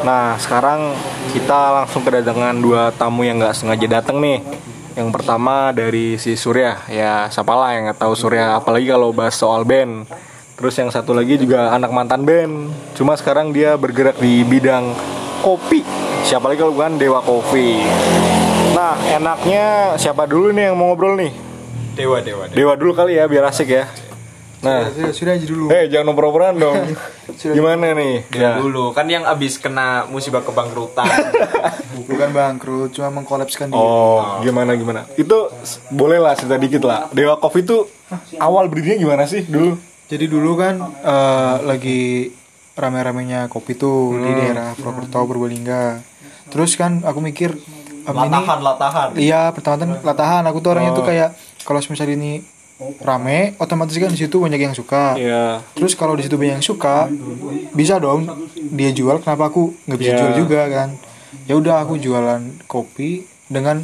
Nah, sekarang kita langsung kedatangan dua tamu yang nggak sengaja datang nih. Yang pertama dari si Surya, ya siapa lah yang nggak tahu Surya, apalagi kalau bahas soal band. Terus yang satu lagi juga anak mantan band. Cuma sekarang dia bergerak di bidang kopi. Siapa lagi kalau bukan Dewa Kopi. Nah, enaknya siapa dulu nih yang mau ngobrol nih? Dewa, dewa, dewa. Dewa dulu kali ya, biar asik ya. Nah, Sudah, sudah aja dulu. eh jangan oper-operan dong. Gimana nih? Dewa dulu. Kan yang abis kena musibah kebangkrutan. Bukan bangkrut, cuma mengkolapskan diri. Oh, gimana gimana? Itu boleh lah cerita dikit lah. Dewa Coffee itu awal berdirinya gimana sih dulu? Jadi dulu kan eh, lagi rame-ramenya kopi tuh di daerah Purwokerto Purbalingga. Terus kan aku mikir em, ini latahan, latahan. iya pertama kan latahan aku tuh orangnya tuh kayak kalau misalnya ini rame otomatis kan di situ banyak yang suka. Iya. Terus kalau di situ banyak yang suka, bisa dong dia jual. Kenapa aku nggak bisa Iya. jual juga kan? Ya udah aku jualan kopi dengan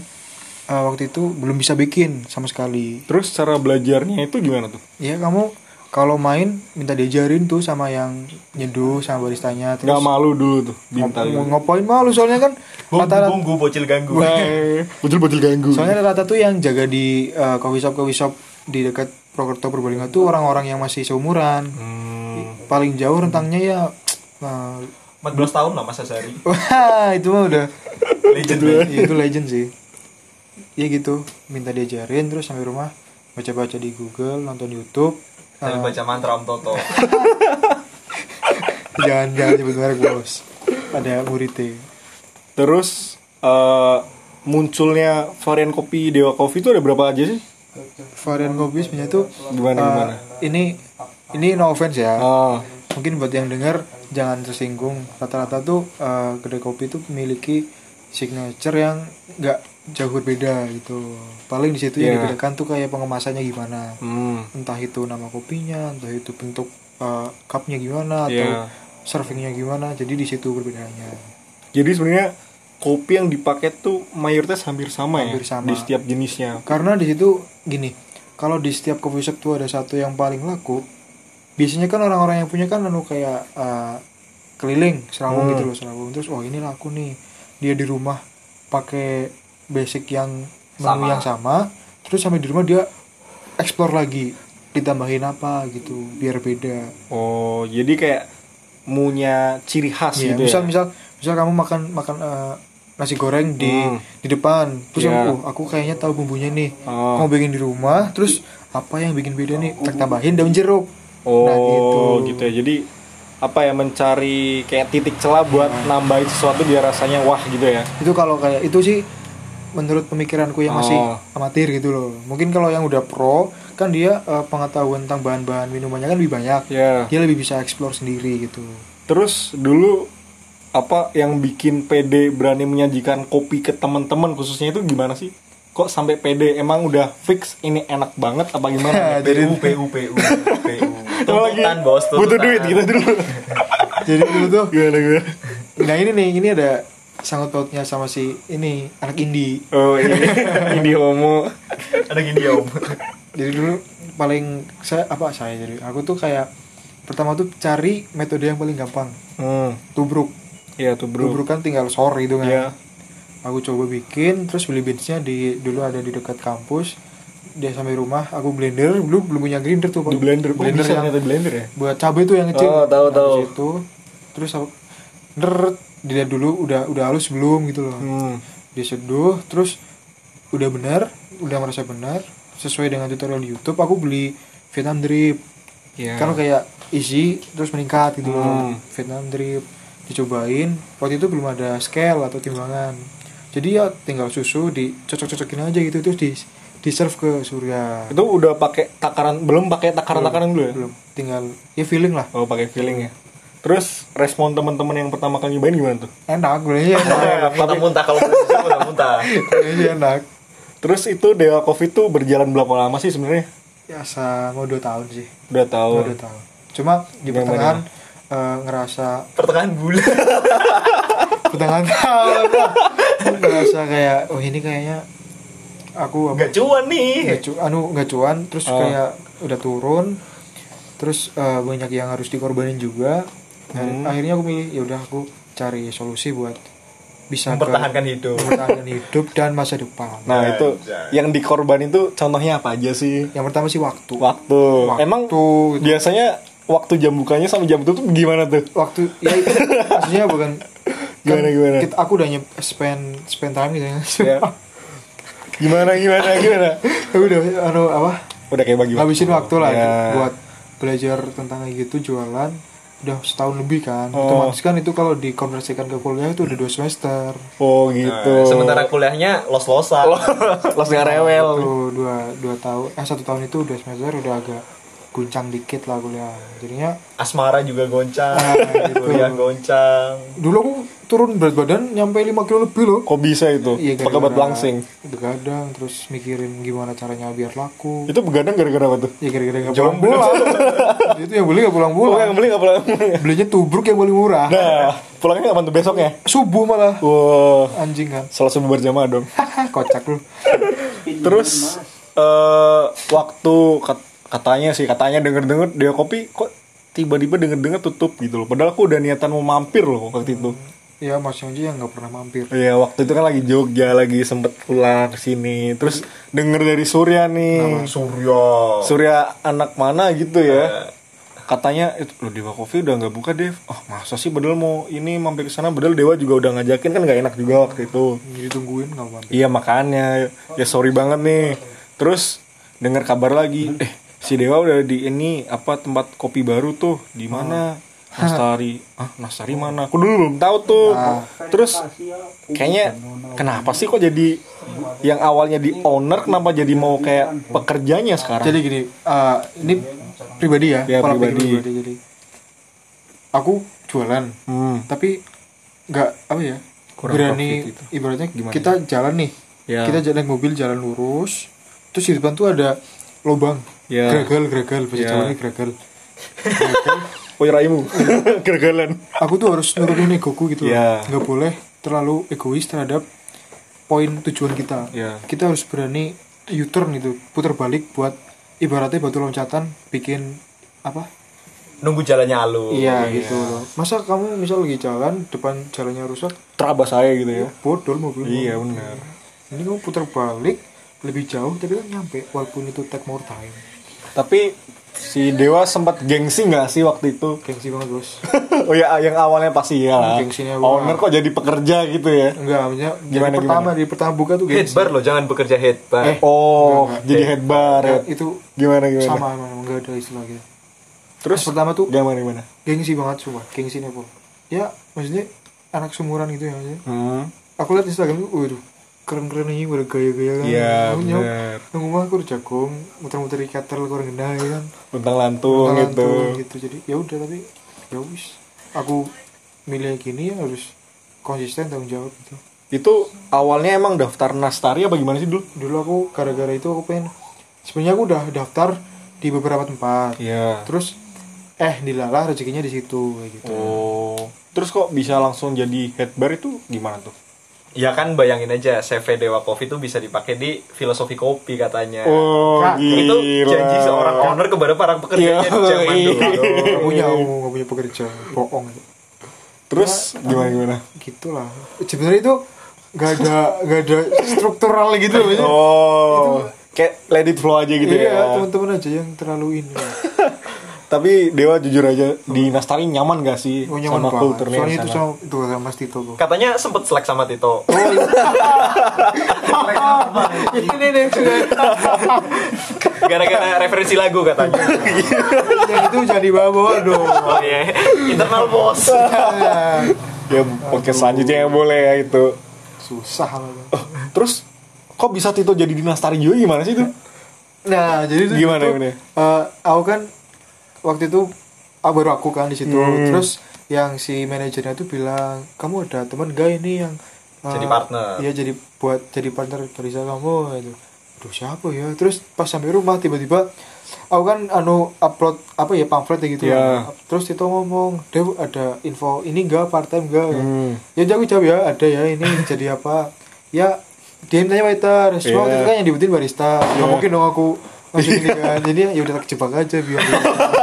eh, waktu itu belum bisa bikin sama sekali. Terus cara belajarnya itu gimana tuh? Ya kamu kalau main minta diajarin tuh sama yang nyeduh sama baristanya. Terus Gak malu dulu tuh minta mau gitu. ngapain malu soalnya kan rata-rata Bunggu, bocil ganggu. Bocil-bocil ganggu. soalnya rata tuh yang jaga di eh, coffee shop coffee shop di dekat Purwokerto Purbalingga tuh orang-orang yang masih seumuran. Hmm, Paling jauh rentangnya ya eh, 14 tahun lah Mas Asari. Wah, itu mah udah Legend. Iya, itu legend sih. Iya gitu, minta diajarin terus sampai rumah baca-baca di Google, nonton YouTube. Saya Eh, baca mantra Om Toto. jangan jangan sebut merek bos. Ada muridnya. Terus eh, munculnya varian kopi Dewa Coffee itu ada berapa aja sih? Varian kopi sebenarnya tuh Gimana eh, gimana? ini ini no offense ya. Oh, Mungkin buat yang dengar jangan tersinggung. Rata-rata tuh eh, kedai kopi itu memiliki signature yang nggak jauh berbeda gitu. Paling di situ yang Iya. dibedakan tuh kayak pengemasannya gimana. hmm, entah itu nama kopinya, entah itu bentuk uh, cupnya gimana atau Iya. servingnya gimana. Jadi di situ perbedaannya. Jadi sebenarnya kopi yang dipakai tuh mayoritas hampir sama Hampir ya sama. di setiap jenisnya. Karena di situ gini, kalau di setiap coffee shop tuh ada satu yang paling laku. Biasanya kan orang-orang yang punya kan anu kayak uh, keliling serabung Hmm. gitu loh serabung terus oh ini laku nih dia di rumah pakai basic yang menu Sama. yang sama terus sampai di rumah dia explore lagi ditambahin apa gitu biar beda Oh, jadi kayak punya ciri khas Iya, gitu misal ya. misal misal kamu makan makan eh, nasi goreng di Hmm. di depan terus Iya. aku, aku kayaknya tahu bumbunya nih Oh. mau bikin di rumah terus apa yang bikin beda nih tak tambahin daun jeruk Oh, Nah, gitu. gitu ya. Jadi apa ya mencari kayak titik celah buat nambahin sesuatu biar rasanya wah gitu ya. itu kalau kayak itu sih menurut pemikiranku yang masih Oh. amatir gitu loh mungkin kalau yang udah pro kan dia eh, pengetahuan tentang bahan-bahan minumannya kan lebih banyak Ya. dia lebih bisa explore sendiri gitu Terus dulu apa yang bikin PD berani menyajikan kopi ke teman-teman khususnya itu gimana sih? Kok sampai PD emang udah fix ini enak banget apa gimana? Jadi- PU, PU, PU, Tuntutan bos, butuh tuntutan. duit gitu dulu. jadi dulu tuh gimana gimana? nah ini nih ini ada sangkut pautnya sama si ini anak indie Oh ini ini homo. Ada ya Om. jadi dulu paling saya apa saya jadi aku tuh kayak pertama tuh cari metode yang paling gampang Hmm. tubruk Iya tuh bro. tubruk kan tinggal sore gitu kan Iya. aku coba bikin terus beli beansnya di dulu ada di dekat kampus dia sampai rumah aku blender dulu belum punya grinder tuh. Di blender. Oh, blender yang blender ya? buat cabai tuh yang kecil Oh, tahu, Nah, tahu. di situ terus aku deret dilihat dulu udah udah halus belum gitu loh Hmm. diseduh terus udah benar udah merasa benar sesuai dengan tutorial di YouTube aku beli Vietnam drip Iya. kan kayak isi terus meningkat gitu loh Hmm. Vietnam drip dicobain waktu itu belum ada scale atau timbangan jadi ya tinggal susu dicocok-cocokin aja gitu terus di di serve ke Surya Itu udah pakai takaran belum pakai takaran-takaran dulu ya? belum tinggal ya feeling lah Oh, pakai feeling ya. Terus respon teman-teman yang pertama kali nyobain gimana tuh? enak gue enak Muntah-muntah kalau muntah. Kayaknya enak Terus itu Dewa Coffee tuh berjalan berapa lama sih sebenarnya? ya sama dua tahun sih Udah Sama tahu. dua tahun cuma di Gimana? pertengahan eh, ngerasa Pertengahan bulan. pertengahan tahun lah. ngerasa kayak oh ini kayaknya aku apa Gak cuan nih. nggak cu anu nggak cuan terus Oh. kayak udah turun terus eh, banyak yang harus dikorbanin juga Nah, Hmm. akhirnya aku milih ya udah aku cari solusi buat bisa ke- Mempertahankan hidup. mempertahankan hidup dan masa depan Nah itu Anjay. yang dikorban itu contohnya apa aja sih? yang pertama sih waktu Waktu. Waktu. Emang biasanya waktu jam bukanya sama jam tutup gimana tuh? waktu ya itu maksudnya bukan Gimana, gimana? kita- aku udah nyep, spend spend time gitu ya Ya. Gimana gimana gimana? Aku udah anu apa Udah kayak bagi ngabisin waktu lah Ya. buat belajar tentang kayak gitu jualan udah setahun lebih kan Oh. otomatis kan itu kalau dikonversikan ke kuliah itu udah dua semester Oh gitu. Nah, sementara kuliahnya los-losan. Los nggak rewel. itu dua dua tahun eh satu tahun itu dua semester udah agak guncang dikit lah kuliah jadinya Asmara juga goncang. Ah, gitu. Kuliah goncang. dulu aku turun berat badan nyampe 5 kilo lebih loh Kok bisa itu? Iya, Pakai buat langsing. begadang terus mikirin gimana caranya biar laku Itu begadang gara-gara apa tuh? ya gara-gara nggak pulang pulang itu yang beli nggak pulang Oh, pulang yang beli nggak pulang. belinya tubruk yang paling murah Nah, pulangnya kapan tuh besoknya? subuh malah Wah, anjing kan salah subuh berjamaah dong. kocak lu Terus eh waktu kat- katanya sih katanya denger-denger dia kopi kok tiba-tiba denger-denger tutup gitu loh. Padahal aku udah niatan mau mampir loh waktu itu. ya mas Yongji yang nggak pernah mampir. Iya waktu itu kan lagi Jogja lagi sempet pulang ke sini. Terus denger dari Surya nih. Surya. Surya anak mana gitu ya? Katanya itu loh Dewa Coffee udah nggak buka Dev. Oh masa sih padahal mau ini mampir ke sana? Padahal Dewa juga udah ngajakin kan nggak enak juga waktu itu. Jadi tungguin nggak mampir? Iya makanya. Ya sorry banget nih. Terus dengar kabar lagi, eh si Dewa udah di ini apa tempat kopi baru tuh di mana? Nastari. Ah, Nastari mana? Aku dulu belum tahu tuh. Terus kayaknya kenapa sih kok jadi yang awalnya di owner kenapa jadi mau kayak pekerjanya sekarang? jadi gini eh, ini pribadi ya, Ya, pikir pribadi. jadi aku jualan Hmm. tapi nggak apa ya Kurang berani ibaratnya Gimana? kita jalan nih Ya. kita jalan mobil jalan lurus terus di depan tuh ada lubang Ya. gregal gregal bahasa Ya. Jawa ini gregal Oh raimu Gergalan aku tuh harus nurunin egoku gitu loh. Ya. nggak boleh terlalu egois terhadap poin tujuan kita Ya. kita harus berani U-turn gitu putar balik buat ibaratnya batu loncatan bikin apa Nunggu jalannya halus. iya gitu loh masa kamu misal lagi jalan depan jalannya rusak Terabas saya gitu ya bodol mobil Iya benar ini kamu putar balik lebih jauh tapi kan nyampe walaupun itu take more time Tapi si Dewa sempat gengsi nggak sih waktu itu? gengsi banget bos oh ya yang awalnya pasti ya. Gengsinya gua. Owner kok jadi pekerja gitu ya? enggak maksudnya Gimana, gimana, pertama di pertama buka tuh gengsi Headbar loh, jangan bekerja headbar. Eh, Oh, Enggak, enggak. jadi head bar ya. Itu Gimana gimana? sama emang enggak ada istilah gitu Terus pertama tuh gimana gimana? gengsi banget sumpah gengsi nih ya maksudnya anak seumuran gitu ya maksudnya Hmm. aku lihat Instagram tuh waduh keren-keren aja pada gaya-gaya kan Iya, bener. nang rumah aku udah jagung muter-muter di katel kurang gede ya kan Tentang lantung Tentang gitu. lantung gitu jadi ya udah tapi ya wis aku milih gini ya harus konsisten tanggung jawab gitu Itu awalnya emang daftar Nastari apa gimana sih dulu? dulu aku gara-gara itu aku pengen sebenarnya aku udah daftar di beberapa tempat Iya. terus eh dilalah rezekinya di situ kayak gitu Oh. Terus kok bisa langsung jadi head bar itu gimana tuh? Ya kan bayangin aja CV Dewa Coffee itu bisa dipakai di filosofi kopi katanya. Oh, Kak, itu janji seorang owner kepada para pekerjanya Iya, di zaman iya. dulu. Gak punya gak punya pekerja bohong itu Terus gimana gimana? gitulah sebenarnya itu gak ada gak ada struktural gitu loh. Oh, kayak let it flow aja gitu iya ya. teman-teman aja yang terlalu ini Tapi Dewa jujur aja di Nastari nyaman gak sih oh, nyaman sama banget kulturnya soalnya itu sama itu sama Mas Tito kok Katanya sempet selek sama Tito. ini nih Gara-gara referensi lagu katanya. yang itu jadi bawa dong Oh iya, internal bos. Ya oke selanjutnya yang boleh ya itu. susah lah Oh, terus kok bisa Tito jadi di Nastari juga gimana sih itu? nah jadi itu Gimana, itu, gimana? eh, aku kan waktu itu ah, baru aku kan di situ Hmm. terus yang si manajernya tuh bilang kamu ada teman gak ini yang eh, Jadi partner. iya jadi buat jadi partner barista kamu gitu Aduh siapa ya terus pas sampai rumah tiba-tiba aku kan anu upload apa ya pamflet ya gitu Iya. kan. terus itu ngomong Dew ada info ini enggak part time enggak Hmm. ya aku jawab ya ada ya ini jadi apa ya dia tanya waiter semua Iya. itu kan yang dibutuhin barista ya mungkin dong aku langsung ini kan jadi ya udah tak jebak aja biar.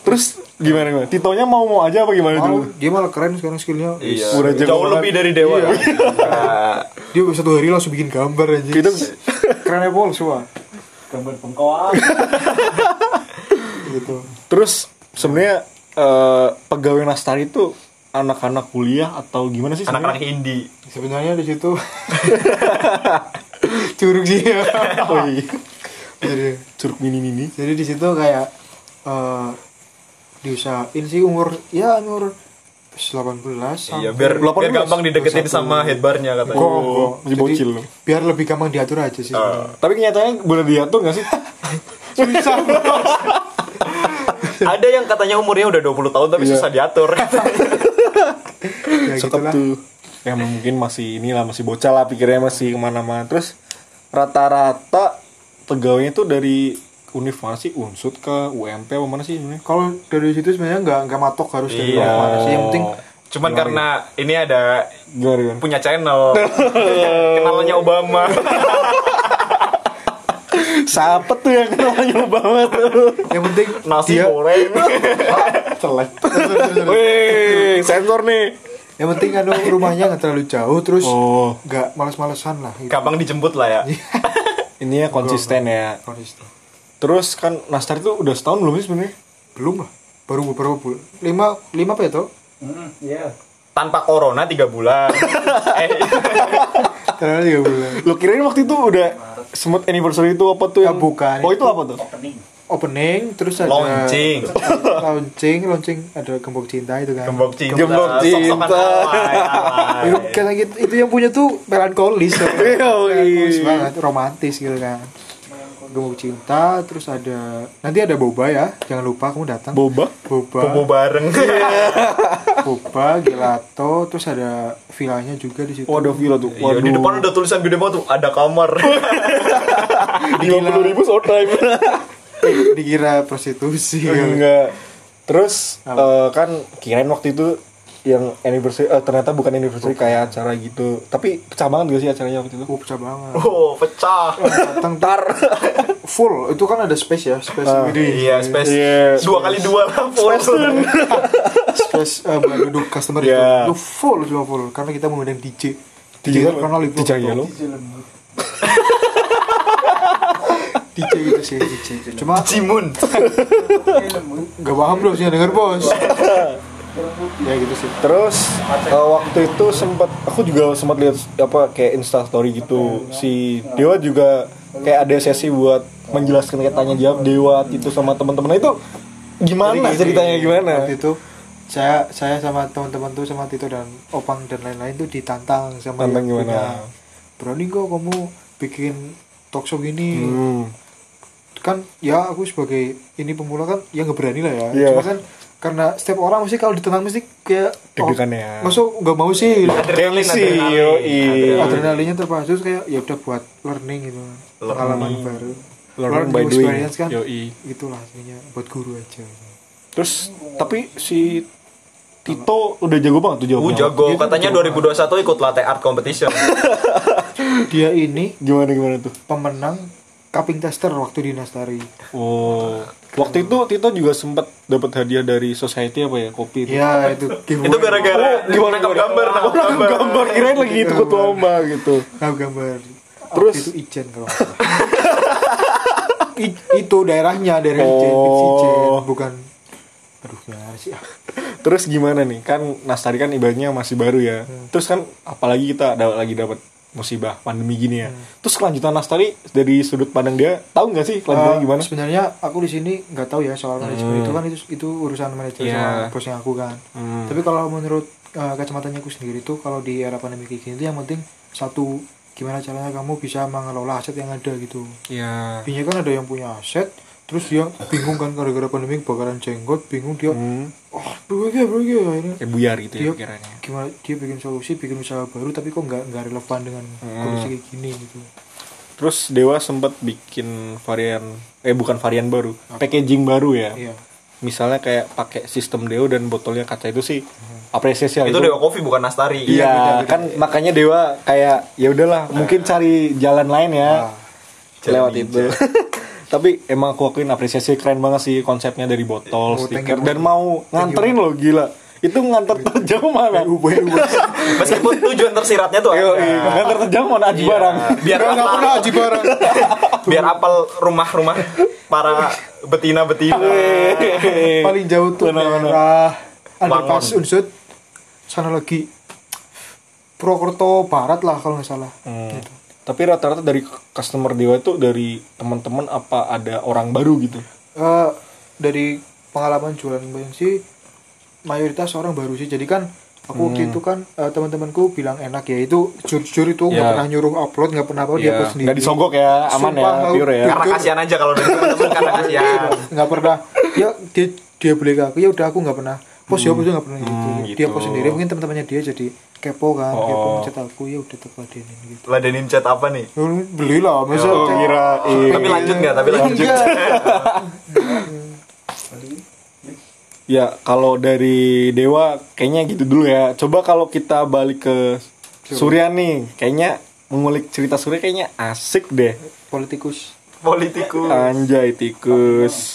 Terus Gimana gimana? Titonya mau mau aja apa gimana Mau, dulu? dia malah keren sekarang skillnya Iya. Udah Jauh banget. lebih dari dewa. Iya. Nah, dia satu hari langsung bikin gambar aja Itu kerennya Paul semua gambar pengkoang. gitu terus sebenarnya eh, pegawai Nastari itu anak-anak kuliah atau gimana sih Anak-anak sebenarnya? indie. sebenarnya di situ curug sih ya Oh iya. jadi Curug mini-mini. jadi di situ kayak eh diusahain sih umur ya umur 18 sampai Iya, biar 18, biar gampang dideketin 21. sama headbarnya katanya. Kok, Oh, kok. masih Jadi, bocil lu. biar lebih gampang diatur aja sih sebenarnya. Tapi kenyataannya boleh diatur gak sih? susah. Ada yang katanya umurnya udah 20 tahun tapi Iya. susah diatur. ya gitulah tuh. Ya mungkin masih inilah masih bocah lah pikirnya masih ke mana-mana. Terus rata-rata pegawainya tuh dari univ mana sih? Unsut ke UMP apa mana sih sebenarnya? kalau dari situ sebenarnya nggak nggak matok harus dari Iya. mana sih yang penting Cuman karena ini ada Gimana punya channel kenalannya Obama Siapa tuh yang namanya Obama tuh? yang penting nasi dia goreng Celek. Wih, sensor nih. yang penting kan rumahnya nggak terlalu jauh terus Oh, nggak males-malesan lah gitu. gampang dijemput lah ya ini ya konsisten ya. Konsisten. Terus kan Nastar itu udah setahun belum sih sebenarnya? belum lah. Baru beberapa bulan lima lima apa ya toh tanpa corona tiga bulan. Eh, tiga bulan. Lo kirain waktu itu udah semut anniversary itu apa tuh Ya, yang bukan. Oh itu apa tuh? opening. Terus ada Launching. launching launching. Ada gembok cinta itu kan. Gembok cinta. Gembok cinta. itu, karena gitu, itu yang punya tuh melankolis. Yoi. melankolis banget romantis gitu kan gembok cinta terus ada nanti ada boba ya jangan lupa kamu datang Boba? boba bobo bareng boba gelato terus ada villanya juga di situ Oh ada villa tuh. Iya, di depan ada tulisan gede banget tuh ada kamar lima puluh ribu showtime. Eh, dikira prostitusi Iya. Enggak. Terus eh, kan kirain waktu itu yang anniversary eh, ternyata bukan anniversary kayak acara gitu. Tapi pecah banget gak sih acaranya waktu itu? oh pecah banget. Oh pecah. Datang tar full. Itu kan ada space ya space gede iya space. Iya, dua kali dua lah full. Space eh, buat duduk customer Iya. itu, itu full cuma full. Karena kita mengundang DJ DJ apa? terkenal itu DJ Yellow? DJ gitu sih DJ cuma Cimun. Nggak paham loh sih denger bos ya gitu sih Terus eh, waktu itu sempat aku juga sempat lihat apa kayak Insta story gitu. Si Dewa juga kayak ada sesi buat menjelaskan kayak tanya jawab Dewa itu sama teman-teman itu gimana Jadi ceritanya gimana? waktu itu saya saya sama teman-teman tuh sama Tito dan Opang dan lain-lain tuh ditantang sama Tantang yang gimana? punya, berani kok kamu bikin talk show gini Hmm. kan ya aku sebagai ini pemula kan ya nggak berani lah ya Iya. cuma kan karena setiap orang mesti kalau ditentang mesti kayak Deg-degan ya. masuk nggak mau sih Adrenalin. Adrenalin. adrenalinnya terpacu kayak ya udah buat learning gitu pengalaman baru Learning Learn by doing. experience kan Yoi. itulah sebenarnya buat guru aja Terus tapi si Tito udah jago banget tuh Uh, jawabnya. jago katanya 2021 ikut latte art competition dia ini Gimana gimana tuh? pemenang cupping tester waktu di Nastari Oh, waktu itu Tito juga sempat dapat hadiah dari Society apa ya kopi itu. ya itu itu gara-gara Gimana nangkap gimana? gambar nangkap Oh, gambar gambar kirain lagi itu ketua lomba gitu. Tahu gambar Terus? Itu Ijen kalau itu daerahnya daerah Ijen, Oh. Ijen, bukan aduh gimana sih. Terus gimana nih? Kan Nastari kan ibaratnya masih baru ya. Terus kan apalagi kita ada lagi dapat musibah pandemi gini ya. Terus kelanjutan Nastari dari sudut pandang dia tahu nggak sih kelanjutannya Eh, gimana? sebenarnya aku di sini nggak tahu ya soal manajemen itu kan itu itu urusan manajemen Iya. sama bos yang aku kan Hmm. tapi kalau menurut eh, kacamatanya aku sendiri tuh kalau di era pandemi kayak gini tuh yang penting satu gimana caranya kamu bisa mengelola aset yang ada gitu Ya. Biasanya kan ada yang punya aset terus dia bingung kan gara-gara pandemi bakaran jenggot bingung dia Hmm. oh dua ya bro ya ini Kayak buyar gitu ya dia pikirannya. gimana dia bikin solusi bikin usaha baru tapi kok nggak nggak relevan dengan Hmm. kondisi kayak gini gitu Terus Dewa sempat bikin varian eh bukan varian baru, packaging baru ya. iya Misalnya kayak pakai sistem Deo dan botolnya kaca itu sih apresiasi lah itu Dewa Coffee bukan Nastari Iya, Iya, beda-beda. kan makanya Dewa kayak ya udahlah, mungkin cari jalan lain ya. Ah, Jalan lewat itu. tapi emang aku akuin apresiasi keren banget sih konsepnya dari botol, Oh, stiker you. dan mau nganterin loh gila. Itu nganter terjauh mana? Meskipun tujuan tersiratnya tuh ada. nganter terjauh mana aja Iya. barang. Biar nggak pernah aji barang biar apal rumah-rumah para betina-betina. paling jauh tuh daerah underpass unsut sana lagi Purwokerto Barat lah kalau nggak salah Hmm. Gitu. Tapi rata-rata dari customer Dewa itu dari teman-teman apa ada orang baru gitu? Eh, dari pengalaman jualan bensin mayoritas orang baru sih jadi kan aku waktu itu kan eh, teman-temanku bilang enak ya itu jujur itu nggak Ya. pernah nyuruh upload nggak pernah apa dia Ya, upload sendiri nggak disogok ya, aman Sumpah, ya, pure ya. Karena kasihan aja kalau dari teman-teman karena kasihan. nggak pernah ya dia dia beli ke aku ya udah aku nggak pernah post ya post nggak pernah gitu. Hmm, dia gitu. post sendiri mungkin teman-temannya dia jadi kepo kan Oh. kepo ngechat aku ya udah terladenin gitu Ladenin chat apa nih? Ya, belilah masa Oh, kira Tapi lanjut nggak? Tapi lanjut. Iya. Ya, kalau dari Dewa kayaknya gitu dulu ya. Coba kalau kita balik ke Surya nih, kayaknya mengulik cerita Surya kayaknya asik deh. politikus Politikus. Anjay tikus.